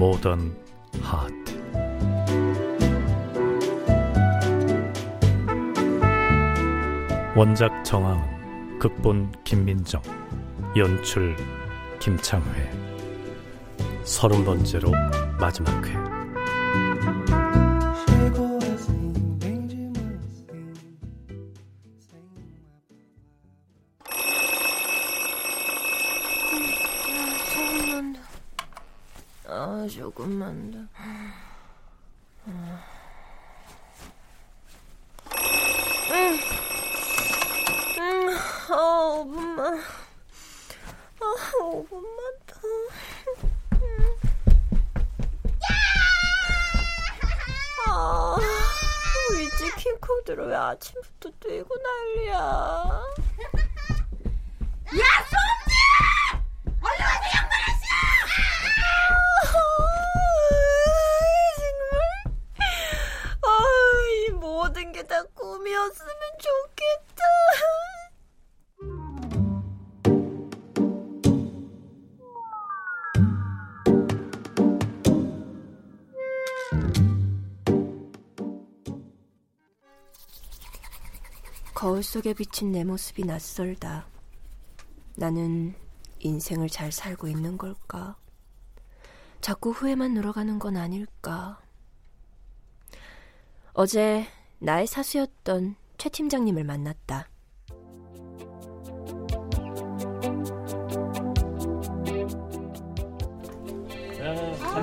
모던 하트 원작 정하은 극본 김민정 연출 김창회. 서른 번째로 마지막 회 조금만 더. 거울 속에 비친 내 모습이 낯설다. 나는 인생을 잘 살고 있는 걸까? 자꾸 후회만 늘어가는 건 아닐까? 어제 나의 사수였던 최 팀장님을 만났다.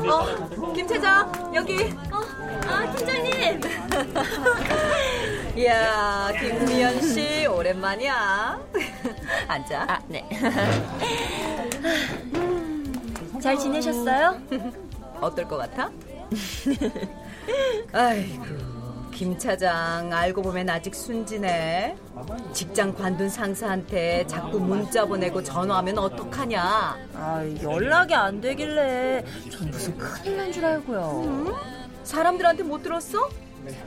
어, 김 차장 여기. 어, 아 팀장님. 이야 김미연 씨 오랜만이야. 앉아. 아 네. 잘 지내셨어요? 어떨 것 같아? 아이고, 김 차장 알고 보면 아직 순진해. 직장 관둔 상사한테 자꾸 문자 보내고 전화하면 어떡하냐? 아, 연락이 안 되길래 전 무슨 큰일 난 줄 알고요. 사람들한테 못 들었어?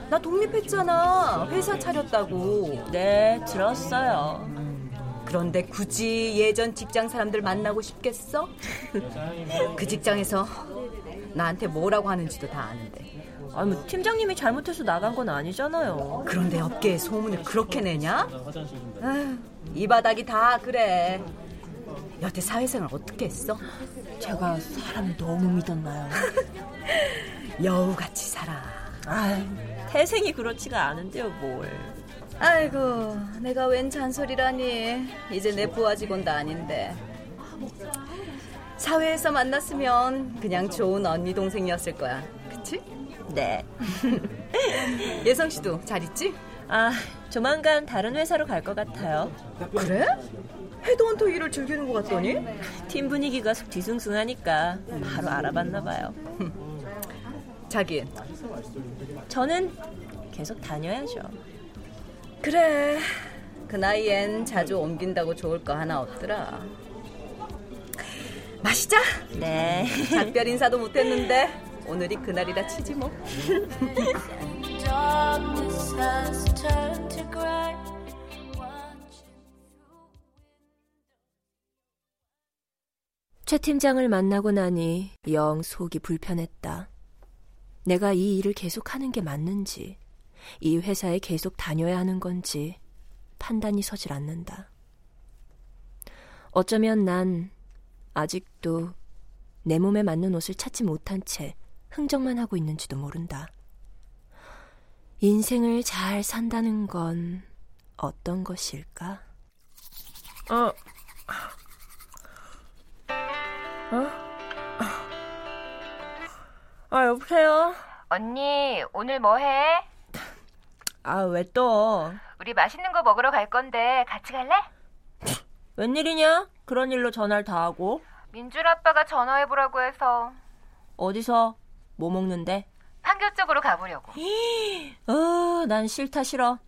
나 독립했잖아. 회사 차렸다고. 네, 들었어요. 그런데 굳이 예전 직장 사람들 만나고 싶겠어? 그 직장에서 나한테 뭐라고 하는지도 다 아는데. 아니, 뭐 팀장님이 잘못해서 나간 건 아니잖아요. 그런데 업계에 소문을 그렇게 내냐? 아휴, 이 바닥이 다 그래. 여태 사회생활 어떻게 했어? 제가 사람 너무 믿었나요? 여우같이 살아. 아, 태생이 그렇지가 않은데요, 뭘. 아이고, 내가 웬 잔소리라니. 이제 내 부하 직원도 아닌데. 사회에서 만났으면 그냥 좋은 언니 동생이었을 거야. 그치? 네. 예성 씨도 잘 있지? 아, 조만간 다른 회사로 갈 것 같아요. 그래? 헤드헌터 일을 즐기는 것 같더니? 팀 분위기가 속 뒤숭숭하니까 바로 알아봤나 봐요. 자기. 저는 계속 다녀야죠. 그래. 그 나이엔 자주 옮긴다고 좋을 거 하나 없더라. 마시자. 네. 작별 인사도 못했는데 오늘이 그날이라 치지 뭐. 최 팀장을 만나고 나니 영 속이 불편했다. 내가 이 일을 계속 하는 게 맞는지, 이 회사에 계속 다녀야 하는 건지 판단이 서질 않는다. 어쩌면 난 아직도 내 몸에 맞는 옷을 찾지 못한 채 흥정만 하고 있는지도 모른다. 인생을 잘 산다는 건 어떤 것일까? 어. 어? 아, 여보세요? 언니, 오늘 뭐 해? 아, 왜 또? 우리 맛있는 거 먹으러 갈 건데 같이 갈래? 웬일이냐? 그런 일로 전화를 다 하고. 민준 아빠가 전화해보라고 해서 어디서? 뭐 먹는데? 판교 쪽으로 가보려고. 어, 난 싫다 싫어.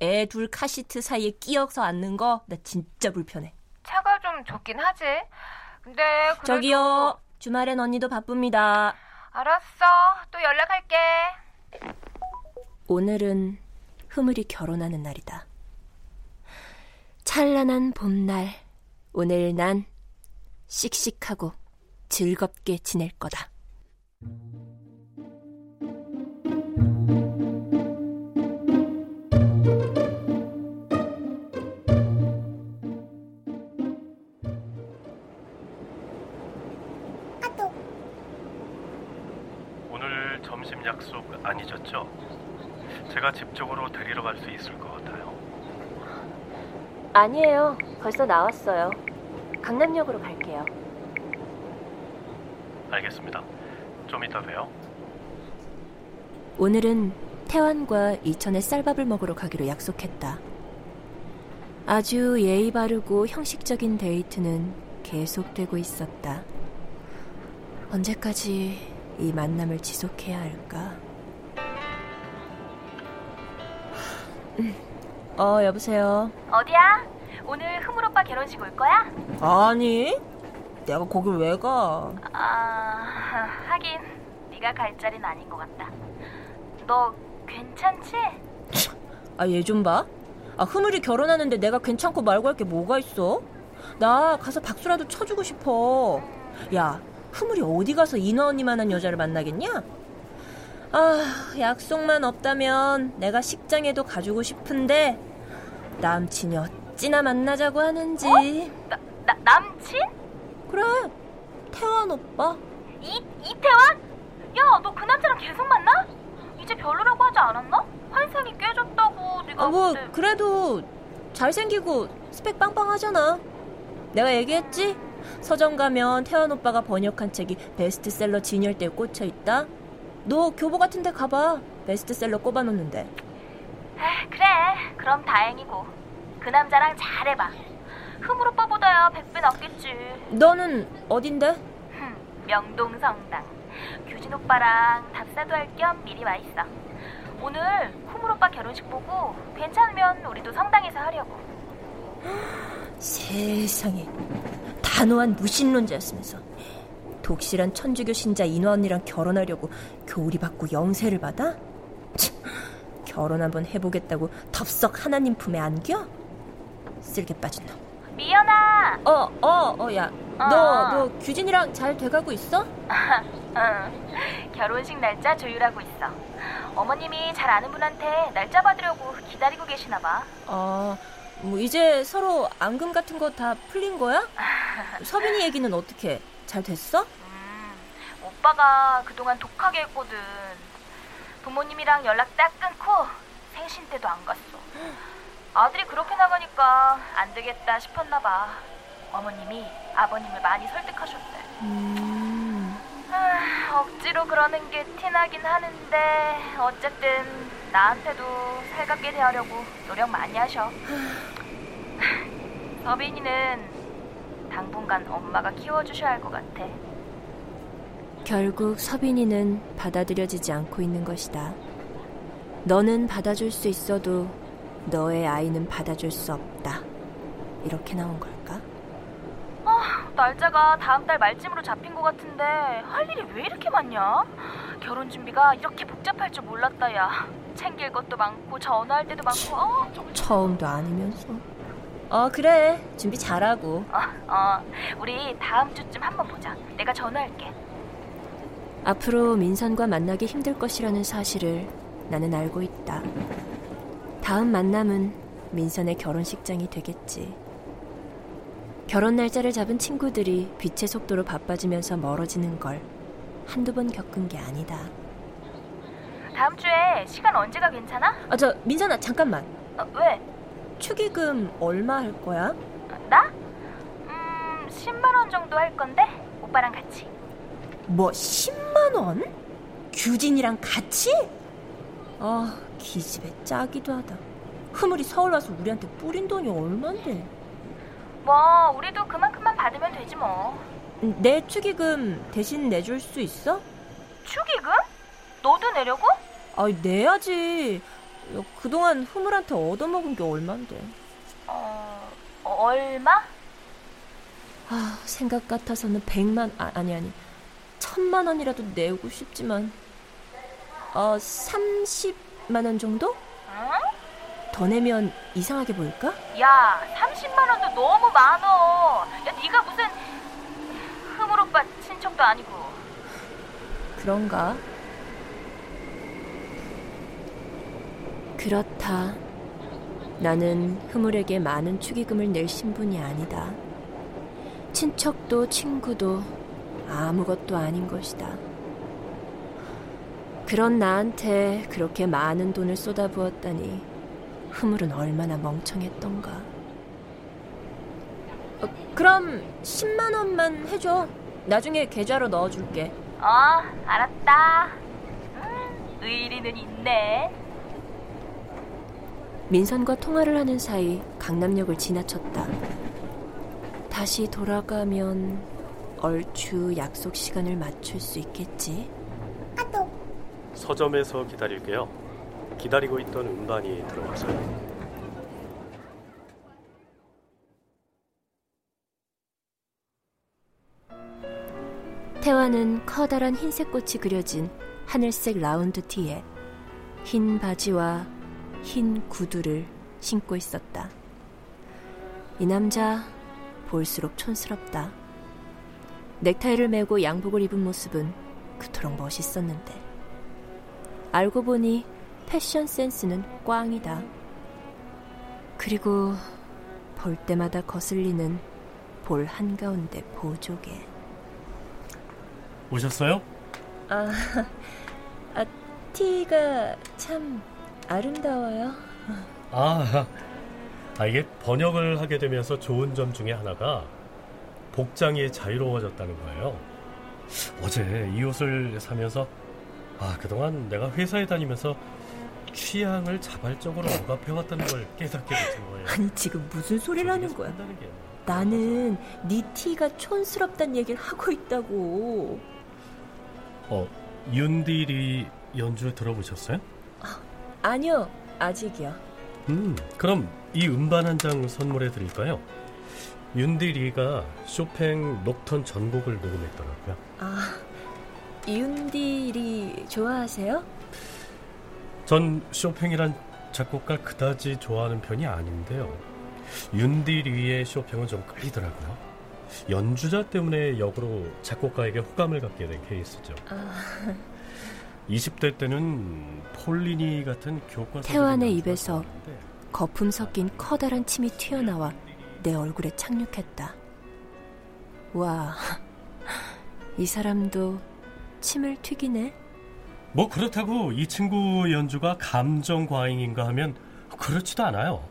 애 둘 카시트 사이에 끼어서 앉는 거 나 진짜 불편해. 차가 좀 좋긴 하지. 근데 그래도... 저기요. 주말엔 언니도 바쁩니다. 알았어. 또 연락할게. 오늘은 흐물이 결혼하는 날이다. 찬란한 봄날, 오늘 난 씩씩하고 즐겁게 지낼 거다. 안 잊었죠? 제가 집 쪽으로 데리러 갈 수 있을 것 같아요. 아니에요. 벌써 나왔어요. 강남역으로 갈게요. 알겠습니다. 좀 이따 봬요. 오늘은 태환과 이천에 쌀밥을 먹으러 가기로 약속했다. 아주 예의 바르고 형식적인 데이트는 계속되고 있었다. 언제까지 이 만남을 지속해야 할까? 어, 여보세요. 어디야? 오늘 흐물 오빠 결혼식 올 거야? 아니, 내가 거길 왜 가? 아, 하긴 네가 갈 자리는 아닌 것 같다. 너 괜찮지? 아, 얘 좀 봐. 아, 흐물이 결혼하는데 내가 괜찮고 말고 할 게 뭐가 있어? 나 가서 박수라도 쳐주고 싶어. 야, 흐물이 어디 가서 인화 언니만한 여자를 만나겠냐? 아, 약속만 없다면 내가 식장에도 가주고 싶은데 남친이 어찌나 만나자고 하는지. 나, 나 남친? 그래, 태환 오빠. 이 이태환? 야, 너 그 남자랑 계속 만나? 이제 별로라고 하지 않았나? 환상이 깨졌다고 네가 아, 뭐 그때- 그래도 잘생기고 스펙 빵빵하잖아. 내가 얘기했지? 서점 가면 태환 오빠가 번역한 책이 베스트셀러 진열대에 꽂혀 있다. 너 교보 같은 데 가봐. 베스트셀러 꼽아놓는데. 에, 그래, 그럼 다행이고 그 남자랑 잘해봐. 흐물 오빠보다야 백배 낫겠지. 너는 어딘데? 흠, 명동성당. 규진 오빠랑 답사도 할 겸 미리 와 있어. 오늘 흐물 오빠 결혼식 보고 괜찮으면 우리도 성당에서 하려고. 세상에. 단호한 무신론자였으면서. 독실한 천주교 신자 인화 언니랑 결혼하려고 교우리 받고 영세를 받아? 참, 결혼 한번 해보겠다고 덥석 하나님 품에 안겨? 쓸개 빠진 놈. 미연아. 어, 어, 어, 야. 어. 너, 너 규진이랑 잘 돼가고 있어? 응. 결혼식 날짜 조율하고 있어. 어머님이 잘 아는 분한테 날짜 받으려고 기다리고 계시나 봐. 어, 뭐 이제 서로 앙금 같은 거 다 풀린 거야? 서빈이 얘기는 어떻게? 잘 됐어? 음, 오빠가 그동안 독하게 했거든. 부모님이랑 연락 딱 끊고 생신 때도 안 갔어. 아들이 그렇게 나가니까 안 되겠다 싶었나 봐. 어머님이 아버님을 많이 설득하셨대. 음, 아, 억지로 그러는 게 티나긴 하는데 어쨌든 나한테도 살갑게 대하려고 노력 많이 하셔. 서빈이는 당분간 엄마가 키워주셔야 할 것 같아. 결국 서빈이는 받아들여지지 않고 있는 것이다. 너는 받아줄 수 있어도 너의 아이는 받아줄 수 없다. 이렇게 나온 걸까? 아, 날짜가 다음 달 말쯤으로 잡힌 것 같은데 할 일이 왜 이렇게 많냐? 결혼 준비가 이렇게 복잡할 줄 몰랐다 야. 챙길 것도 많고 전화할 때도 많고 어, 처음도 아니면서. 어, 그래. 준비 잘하고. 어, 어. 우리 다음 주쯤 한번 보자. 내가 전화할게. 앞으로 민선과 만나기 힘들 것이라는 사실을 나는 알고 있다. 다음 만남은 민선의 결혼식장이 되겠지. 결혼 날짜를 잡은 친구들이 빛의 속도로 바빠지면서 멀어지는 걸 한두 번 겪은 게 아니다. 다음 주에 시간 언제가 괜찮아? 아, 저, 민선아, 잠깐만. 어, 왜? 축의금 얼마 할 거야? 나? 음, 10만 원 정도 할 건데 오빠랑 같이. 뭐, 10만 원? 규진이랑 같이? 아, 기집애 짜기도 하다. 흐물이 서울 와서 우리한테 뿌린 돈이 얼만데? 뭐 우리도 그만큼만 받으면 되지 뭐. 내 축의금 대신 내줄 수 있어? 축의금? 너도 내려고? 아, 내야지. 야, 그동안 흐물한테 얻어먹은 게 얼만데. 어, 어, 얼마? 아, 생각 같아서는 백만, 아, 아니, 아니. 천만 원이라도 내고 싶지만. 어, 30만 원 정도? 응? 더 내면 이상하게 보일까? 야, 30만 원도 너무 많어. 야, 네가 무슨 흐물 오빠 친척도 아니고. 그런가? 그렇다. 나는 흐물에게 많은 축의금을 낼 신분이 아니다. 친척도 친구도 아무것도 아닌 것이다. 그런 나한테 그렇게 많은 돈을 쏟아부었다니 흐물은 얼마나 멍청했던가. 어, 그럼 10만 원만 해줘. 나중에 계좌로 넣어줄게. 어, 알았다. 음, 의리는 있네. 민선과 통화를 하는 사이 강남역을 지나쳤다. 다시 돌아가면 얼추 약속 시간을 맞출 수 있겠지. 서점에서 기다릴게요. 기다리고 있던 음반이 들어와서요. 태화는 커다란 흰색 꽃이 그려진 하늘색 라운드 티에 흰 바지와 흰 구두를 신고 있었다. 이 남자 볼수록 촌스럽다. 넥타이를 메고 양복을 입은 모습은 그토록 멋있었는데 알고 보니 패션 센스는 꽝이다. 그리고 볼 때마다 거슬리는 볼 한가운데 보조개. 오셨어요? 아, 아 티가 참 아름다워요. 아, 아, 이게 번역을 하게 되면서 좋은 점 중에 하나가 복장이 자유로워졌다는 거예요. 어제 이 옷을 사면서 아, 그동안 내가 회사에 다니면서 취향을 자발적으로 억압해왔다는 걸 깨닫게 된 거예요. 아니 지금 무슨 소리를 하는 거야? 나는 네 티가 촌스럽단 얘기를 하고 있다고. 어, 윤디리 연주 들어보셨어요? 아 니요, 아직이요. 음, 그럼 이 음반 한 장 선물해 드릴까요? 윤디리가 쇼팽 녹턴 전곡을 녹음했더라고요. 아, 윤디리 좋아하세요? 전 쇼팽이란 작곡가 그다지 좋아하는 편이 아닌데요. 윤디리의 쇼팽은 좀 끌리더라고요. 연주자 때문에 역으로 작곡가에게 호감을 갖게 된 케이스죠. 아, 20대 때는 폴리니 같은 교과서 태환의 입에서 거품 섞인 커다란 침이 튀어나와 내 얼굴에 착륙했다. 와, 이 사람도 침을 튀기네. 뭐 그렇다고 이 친구 연주가 감정 과잉인가 하면 그렇지도 않아요.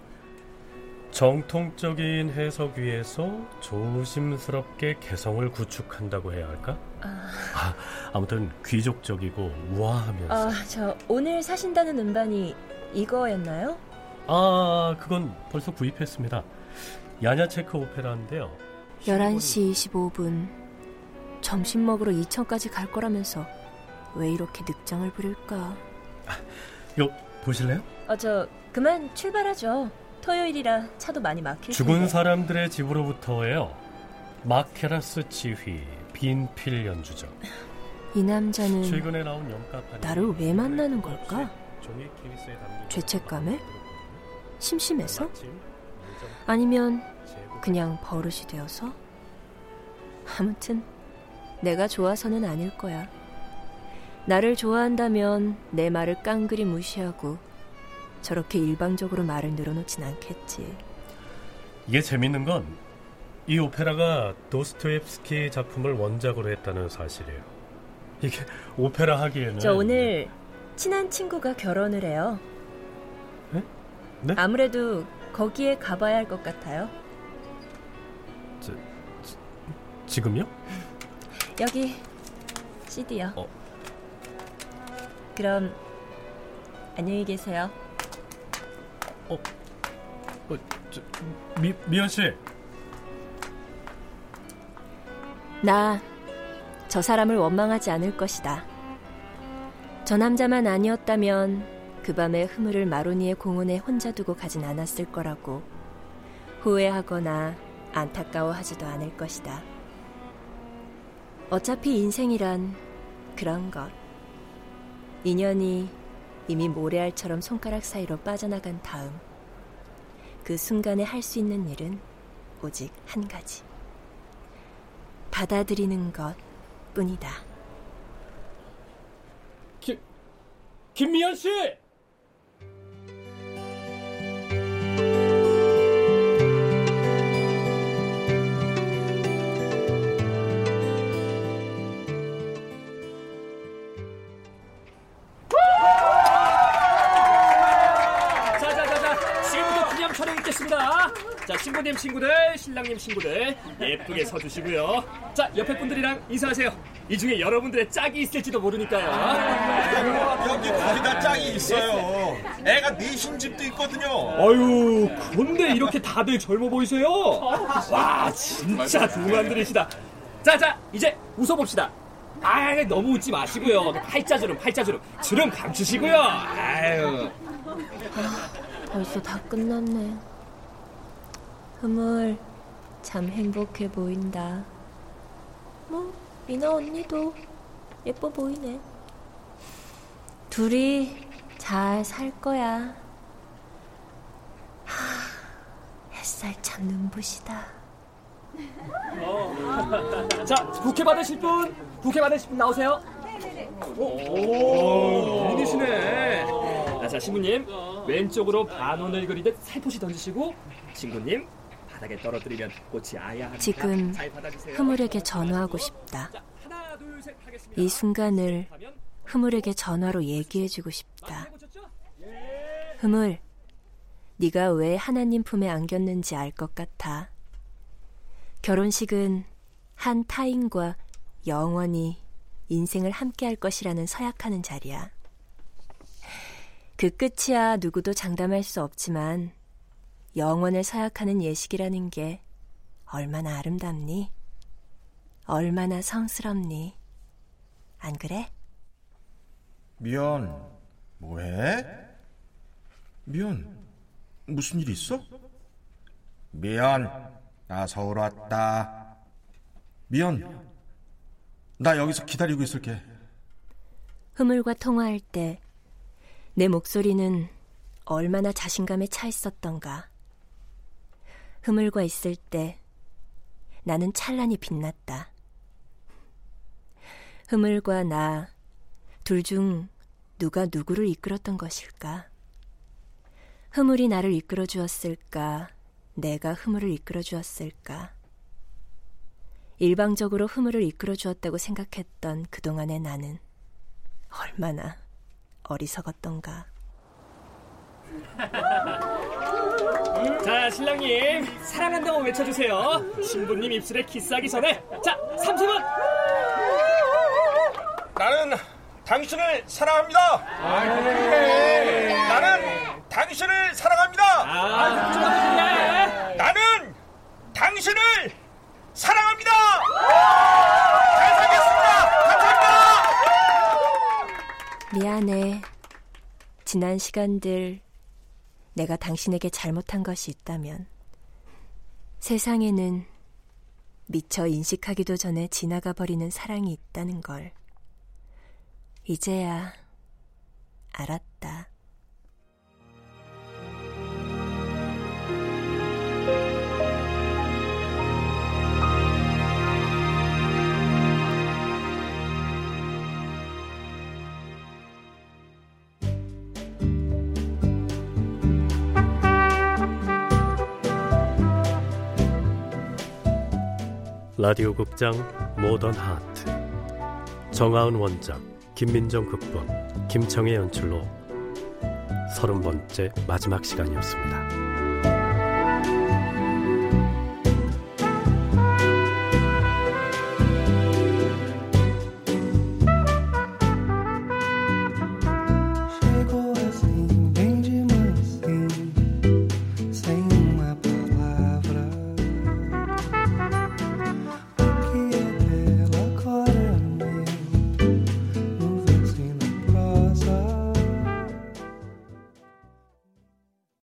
정통적인 해석 위에서 조심스럽게 개성을 구축한다고 해야 할까? 아, 아 무튼 귀족적이고 우아하면서 아, 저 오늘 사신다는 음반이 이거였나요? 아 그건 벌써 구입했습니다. 야냐체크 오페라인데요. 11시 25분. 점심 먹으러 2층까지 갈 거라면서 왜 이렇게 늑장을 부릴까? 요 보실래요? 어, 저 그만 출발하죠. 토요일이라 차도 많이 막힐 죽은 텐데. 사람들의 집으로부터예요. 마케라스 지휘 빈필 연주죠. 이 남자는 최근에 나온 나를 왜 만나는 걸까? 죄책감에? 심심해서? 아니면 그냥 버릇이 되어서? 아무튼 내가 좋아서는 아닐 거야. 나를 좋아한다면 내 말을 깡그리 무시하고 저렇게 일방적으로 말을 늘어놓진 않겠지. 이게 재밌는 건 이 오페라가 도스토옙스키 작품을 원작으로 했다는 사실이에요. 이게 오페라 하기에는 저 오늘 친한 친구가 결혼을 해요. 네? 네? 아무래도 거기에 가봐야 할 것 같아요. 지금요? 여기 CD요. 어. 그럼 안녕히 계세요. 어, 저, 미, 미연 씨. 나 저 사람을 원망하지 않을 것이다. 저 남자만 아니었다면 그 밤에 흐물을 마로니의 공원에 혼자 두고 가진 않았을 거라고 후회하거나 안타까워하지도 않을 것이다. 어차피 인생이란 그런 것. 인연이 이미 모래알처럼 손가락 사이로 빠져나간 다음 그 순간에 할 수 있는 일은 오직 한 가지. 받아들이는 것 뿐이다. 김, 김미연 씨! 신부님 친구들, 신랑님 친구들 예쁘게 서주시고요. 자 옆에 분들이랑 인사하세요. 이 중에 여러분들의 짝이 있을지도 모르니까요. 여기 거의 다 짝이 있어요. 애가 넷인 집도 있거든요. 아유, 그런데 이렇게 다들 젊어 보이세요? 와, 진짜 동안들이시다. 자, 자, 이제 웃어봅시다. 아, 너무 웃지 마시고요. 팔자주름, 팔자주름. 주름 감추시고요. 아유. 벌써 다 끝났네. 흐물, 참 행복해 보인다. 뭐, 미나 언니도 예뻐 보이네. 둘이 잘 살 거야. 하, 햇살 참 눈부시다. 자, 부케 받으실 분, 부케 받으실 분 나오세요. 오, 미인이시네. 아, 자, 신부님, 왼쪽으로 반원을 그리듯 살포시 던지시고, 친구님, 바닥에 떨어뜨리면 꽃이 아야. 지금. 흐물에게 전화하고 싶다. 이 순간을 흐물에게 전화로 얘기해주고 싶다. 흐물, 네가 왜 하나님 품에 안겼는지 알 것 같아. 결혼식은 한 타인과 영원히 인생을 함께할 것이라는 서약하는 자리야. 그 끝이야 누구도 장담할 수 없지만 영원을 서약하는 예식이라는 게 얼마나 아름답니? 얼마나 성스럽니? 안 그래? 미연, 뭐해? 미연, 무슨 일 있어? 미연, 나 서울 왔다. 미연, 나 여기서 기다리고 있을게. 흐물과 통화할 때 내 목소리는 얼마나 자신감에 차 있었던가. 흐물과 있을 때 나는 찬란히 빛났다. 흐물과 나, 둘 중 누가 누구를 이끌었던 것일까? 흐물이 나를 이끌어 주었을까? 내가 흐물을 이끌어 주었을까? 일방적으로 흐물을 이끌어 주었다고 생각했던 그동안의 나는 얼마나 어리석었던가. 자, 신랑님, 사랑한다고 외쳐주세요. 신부님 입술에 키스하기 전에. 자, 삼성은 나는 당신을 사랑합니다. 나는 당신을 사랑합니다. 아? 나는 당신을 사랑합니다. 잘 살겠습니다. 감사합니다. 미안해. 지난 시간들 내가 당신에게 잘못한 것이 있다면 세상에는 미처 인식하기도 전에 지나가 버리는 사랑이 있다는 걸 이제야 알았다. 라디오 극장 모던 하트 정아은 원작 김민정 극본 김청의 연출로 서른 번째 마지막 시간이었습니다.